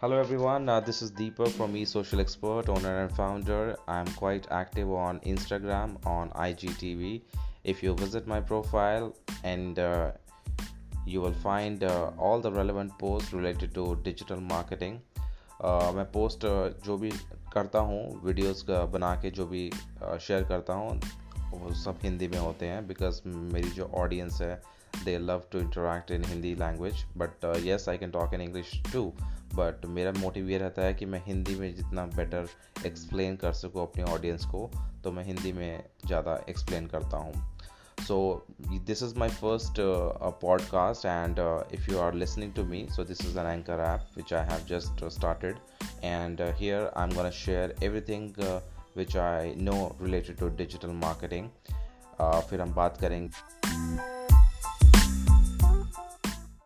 Hello everyone, uh, this is Deepak from E Social Expert, owner and founder. I'm quite active on Instagram, on IGTV. If you visit my profile, and uh, you will find uh, all the relevant posts related to digital marketing. Uh, मैं post uh, जो भी करता हूँ videos बना के जो भी share uh, करता हूँ वो सब हिंदी में होते हैं बिकॉज मेरी जो ऑडियंस है they love to interact in Hindi language but yes I can talk in English to but मेरा मोटिव ये रहता है कि मैं हिंदी में जितना बेटर एक्सप्लेन कर सकूँ अपने ऑडियंस को तो मैं हिंदी में ज़्यादा एक्सप्लेन करता हूँ। So this is my first podcast and if you are listening to me so this is an anchor app which I have just started and here I am gonna share everything which I know related to digital marketing फिर हम बात करेंगे।